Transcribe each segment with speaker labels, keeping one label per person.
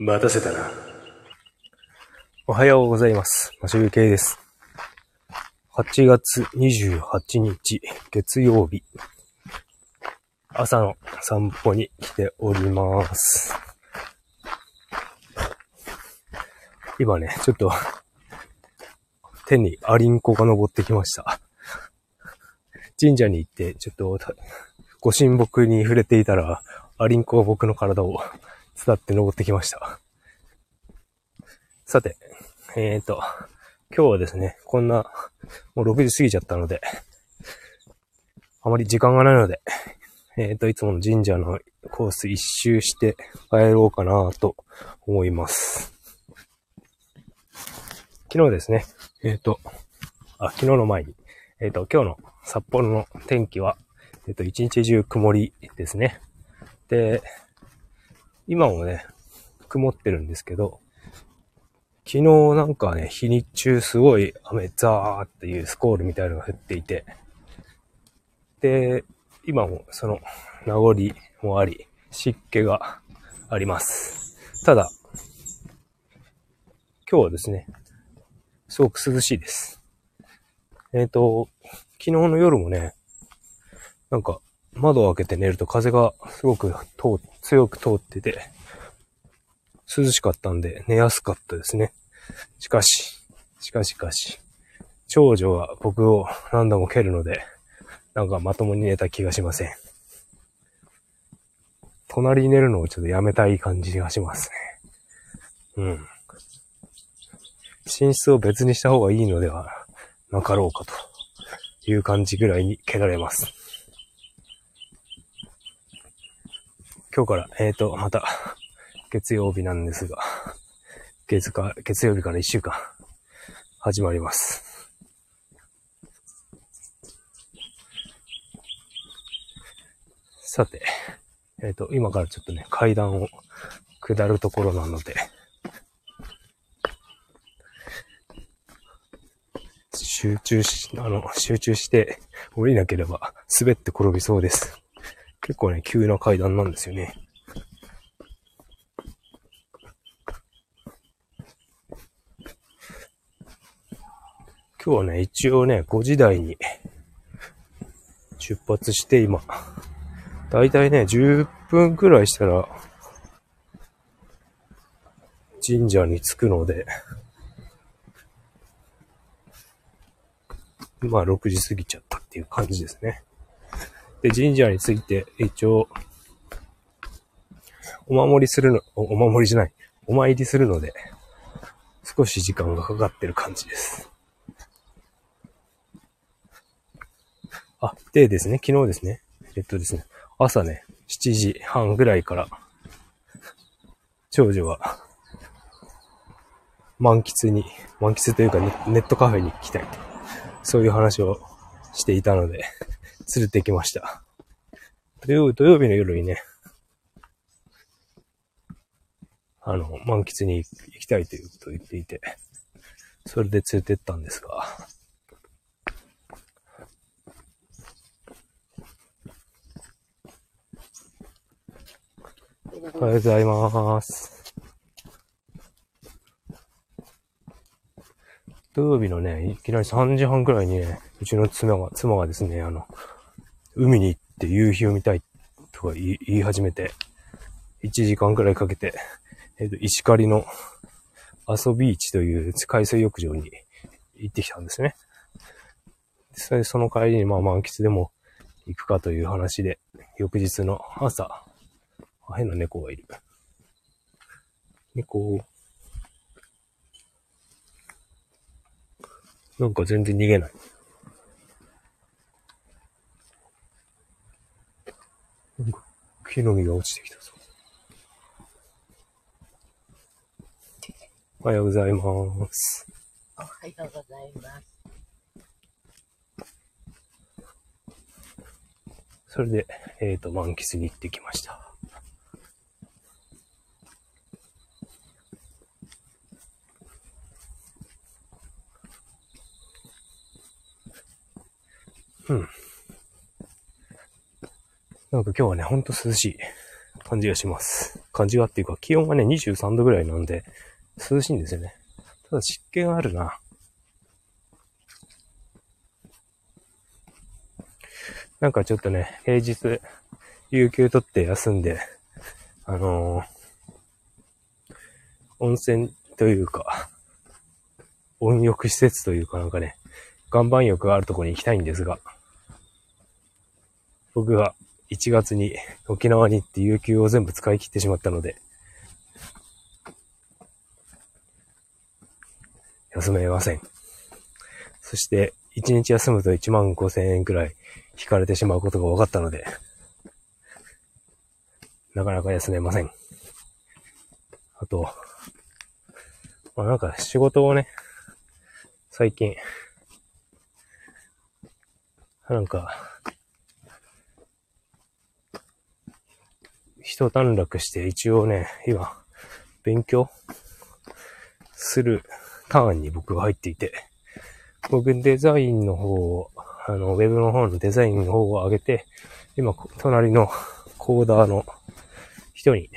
Speaker 1: 待たせたな。おはようございます。マシュウケイです。8月28日、月曜日。朝の散歩に来ております。今ね、ちょっと、手にアリンコが登ってきました。神社に行って、ちょっと、ご神木に触れていたら、アリンコが僕の体を伝って登ってきました。さて、えーと、今日はですね、こんな、もう6時過ぎちゃったので、あまり時間がないので、えーと、いつもの神社のコース一周して帰ろうかなと思います。昨日ですね、えーと、あ、昨日の前に、えーと、今日の札幌の天気は、えっ、と、一日中曇りですね。で、今もね、曇ってるんですけど、昨日なんかね、日日中すごい雨ザーっていうスコールみたいなのが降っていて、で、今もその名残もあり、湿気があります。ただ、今日はですね、すごく涼しいです。えっ、と、昨日の夜もね、なんか窓を開けて寝ると風がすごく通強く通ってて、涼しかったんで寝やすかったですね。しかし、しかしかし、長女は僕を何度も蹴るので、なんかまともに寝た気がしません。隣に寝るのをちょっとやめたい感じがしますね。うん。寝室を別にした方がいいのではなかろうかという感じぐらいに蹴られます。今日から、えーと、また、月曜日なんですが、月か、月曜日から一週間、始まります。さて、えっ、と、今からちょっとね、階段を下るところなので、集中し、あの、集中して降りなければ滑って転びそうです。結構ね、急な階段なんですよね。今日はね、一応ね、5時台に出発して今、だいたいね、10分くらいしたら、神社に着くので、まあ6時過ぎちゃったっていう感じですね。で、神社について、一応、お守りするの、お守りじゃない、お参りするので、少し時間がかかってる感じです。あ、でですね、昨日ですね、えっとですね、朝ね、7時半ぐらいから、長女は、満喫に、満喫というかネットカフェに行きたいと、そういう話をしていたので、連れてきました。土曜土曜日の夜にね、あの、満喫に行きたいということを言っていて、それで連れてったんですが、おはようございます。土曜日のね、いきなり3時半くらいにね、うちの妻が、妻がですね、あの、海に行って夕日を見たいとか言い始めて、1時間くらいかけて、えっ、と、石狩の阿蘇ビーチという海水浴場に行ってきたんですね。それその帰りにまあ満喫でも行くかという話で、翌日の朝、変な猫がいる。猫、なんか全然逃げない。なんか木の実が落ちてきたぞ。おはようございます。
Speaker 2: おはようございます。
Speaker 1: それで、えっ、と、満喫に行ってきました。うん。なんか今日はね、ほんと涼しい。感じがします。感じがっていうか、気温がね、23度ぐらいなんで、涼しいんですよね。ただ湿気があるな。なんかちょっとね、平日、有給取って休んで、あのー温泉というか、温浴施設というかなんかね、岩盤浴があるところに行きたいんですが、僕が1月に沖縄に行って有給を全部使い切ってしまったので、休めません。そして、1日休むと1万5千円くらい引かれてしまうことが分かったので、なかなか休めません。あと、まあなんか仕事をね、最近、なんか、一段落して一応ね、今、勉強するターンに僕が入っていて、僕デザインの方を、あの、ウェブの方のデザインの方を上げて、今、隣のコーダーの人に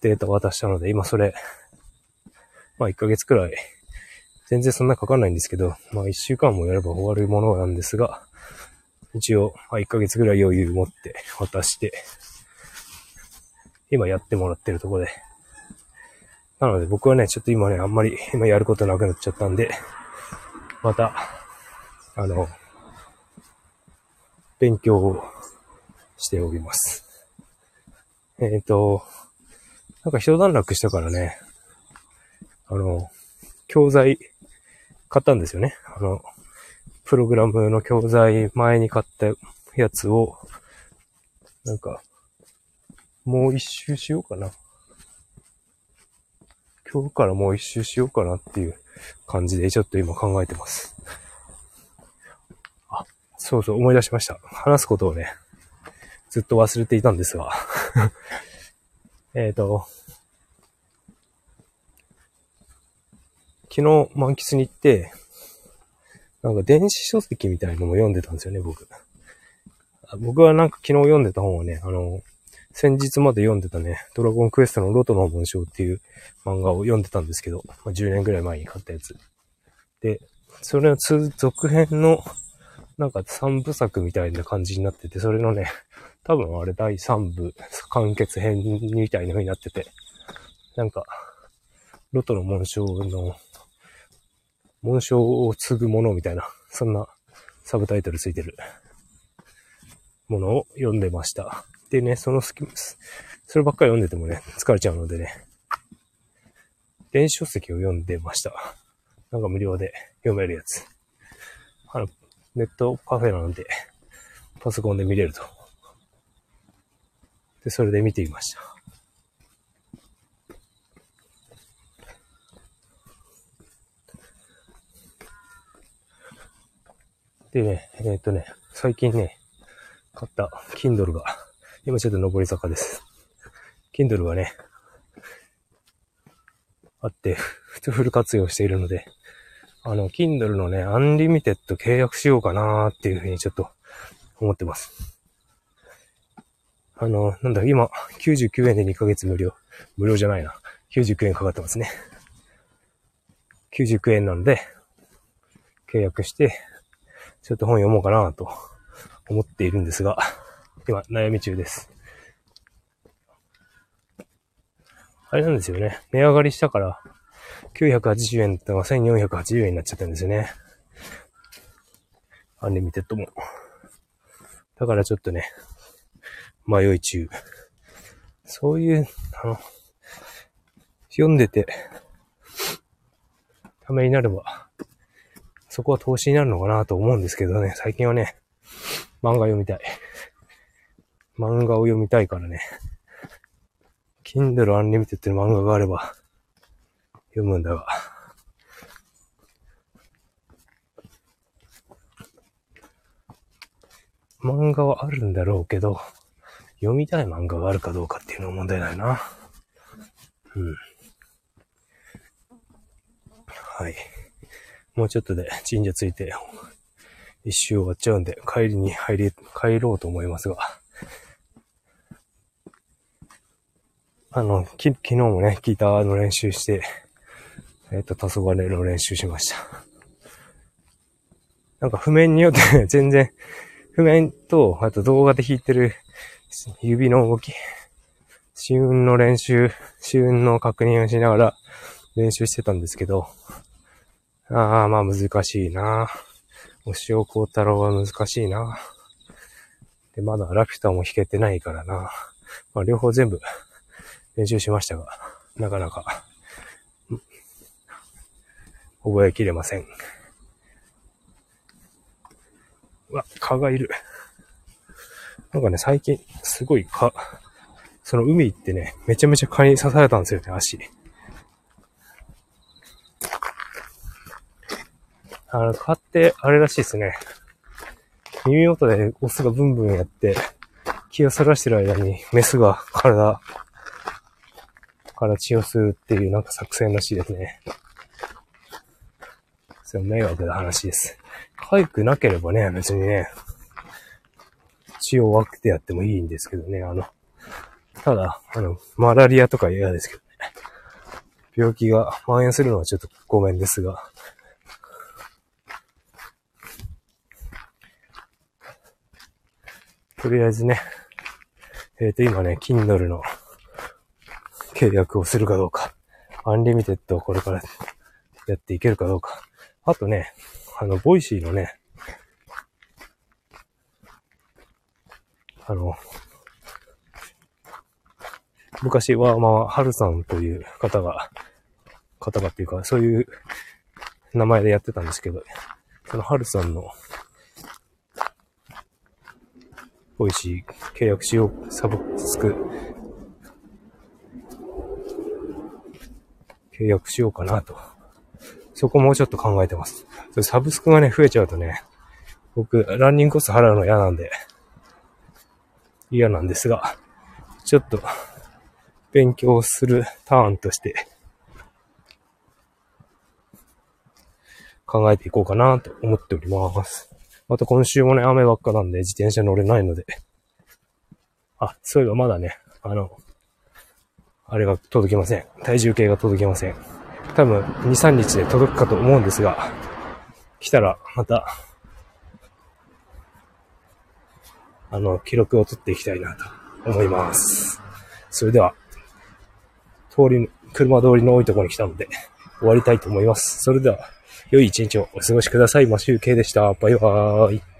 Speaker 1: データを渡したので、今それ、まあ1ヶ月くらい、全然そんなかかんないんですけど、まあ1週間もやれば終わるものなんですが、一応、まあ1ヶ月ぐらい余裕持って渡して、今やってもらってるとこで。なので僕はね、ちょっと今ね、あんまり今やることなくなっちゃったんで、また、あの、勉強をしております。えっ、と、なんか一段落したからね、あの、教材買ったんですよね。あの、プログラムの教材前に買ったやつを、なんか、もう一周しようかな。今日からもう一周しようかなっていう感じでちょっと今考えてます。あ、そうそう思い出しました。話すことをね、ずっと忘れていたんですが。えっと、昨日満喫に行って、なんか電子書籍みたいなのも読んでたんですよね、僕。僕はなんか昨日読んでた本はね、あの、先日まで読んでたね、ドラゴンクエストのロトの紋章っていう漫画を読んでたんですけど、ま、10年ぐらい前に買ったやつ。で、それの続続編の、なんか3部作みたいな感じになってて、それのね、多分あれ第3部完結編みたいな風になってて、なんか、ロトの紋章の、紋章を継ぐものみたいな、そんなサブタイトルついてるものを読んでました。でね、そのスキそればっかり読んでてもね、疲れちゃうのでね、電子書籍を読んでました。なんか無料で読めるやつ。あの、ネットカフェなんで、パソコンで見れると。で、それで見ていました。でね、えーっとね、最近ね、買った Kindle が、今ちょっと上り坂です。Kindle がね、あって、フル活用しているので、あの、Kindle のね、 Unlimited契約しようかなーっていうふうにちょっと思ってます。あの、なんだ、今、99円で2ヶ月無料。無料じゃないな。99円かかってますね。99円なんで、契約して、ちょっと本読もうかなと思っているんですが、今、悩み中です。あれなんですよね。値上がりしたから、980円ってのが1480円になっちゃったんですよね。 Unlimitedも。だからちょっとね、迷い中。そういう、あの、読んでて、ためになれば、そこは投資になるのかなと思うんですけどね、最近はね、漫画読みたい。漫画を読みたいからね、Kindle Unlimited の漫画があれば、読むんだが。漫画はあるんだろうけど、読みたい漫画があるかどうかっていうのが問題ないな。うん。はい。もうちょっとで神社着いて、一周終わっちゃうんで、帰りに入り、帰ろうと思いますが。あの、き、昨日もね、ギターの練習して、えっ、と、黄昏の練習しました。なんか譜面によって 全然、譜面と、あと動画で弾いてる指の動き、試運の練習、試運の確認をしながら練習してたんですけど、ああ、まあ難しいな。押尾幸太郎は難しいな。で、まだラピュタも弾けてないからな。まあ両方全部練習しましたが、なかなか、覚えきれません。うわ、蚊がいる。なんかね、最近、すごい蚊、その海行ってね、めちゃめちゃ蚊に刺されたんですよね、足。あの、蚊って、あれらしいですね。耳元でオスがブンブンやって、気をそらしてる間にメスが体から血を吸うっていうなんか作戦らしいですね。それは迷惑な話です。痒くなければね、別にね、血を分けてやってもいいんですけどね、あの、ただ、あの、マラリアとか嫌ですけどね。病気が蔓延するのはちょっとごめんですが。とりあえずね、えっ、と、今ね、Kindle の契約をするかどうか、Unlimited をこれからやっていけるかどうか。あとね、あの、 Voicy のね、あの、昔は、まあ、ハルさんという方が、方がっていうか、そういう名前でやってたんですけど、そのハルさんの、 Voicy 契約しよう、サブスク、契約しようかなと。そこもうちょっと考えてます。サブスクがね、増えちゃうとね、僕、ランニングコスト払うの嫌なんで、嫌なんですが、ちょっと、勉強するターンとして、考えていこうかなと思っております。また今週もね、雨ばっかなんで自転車乗れないので。あ、そういえばまだね、あの、あれが届きません。体重計が届きません。多分、2、3日で届くかと思うんですが、来たらまた、あの、記録を取っていきたいなと思います。それでは、通り、車通りの多いところに来たので、終わりたいと思います。それでは、良い一日をお過ごしください。マシュウケイでした。バイバーイ。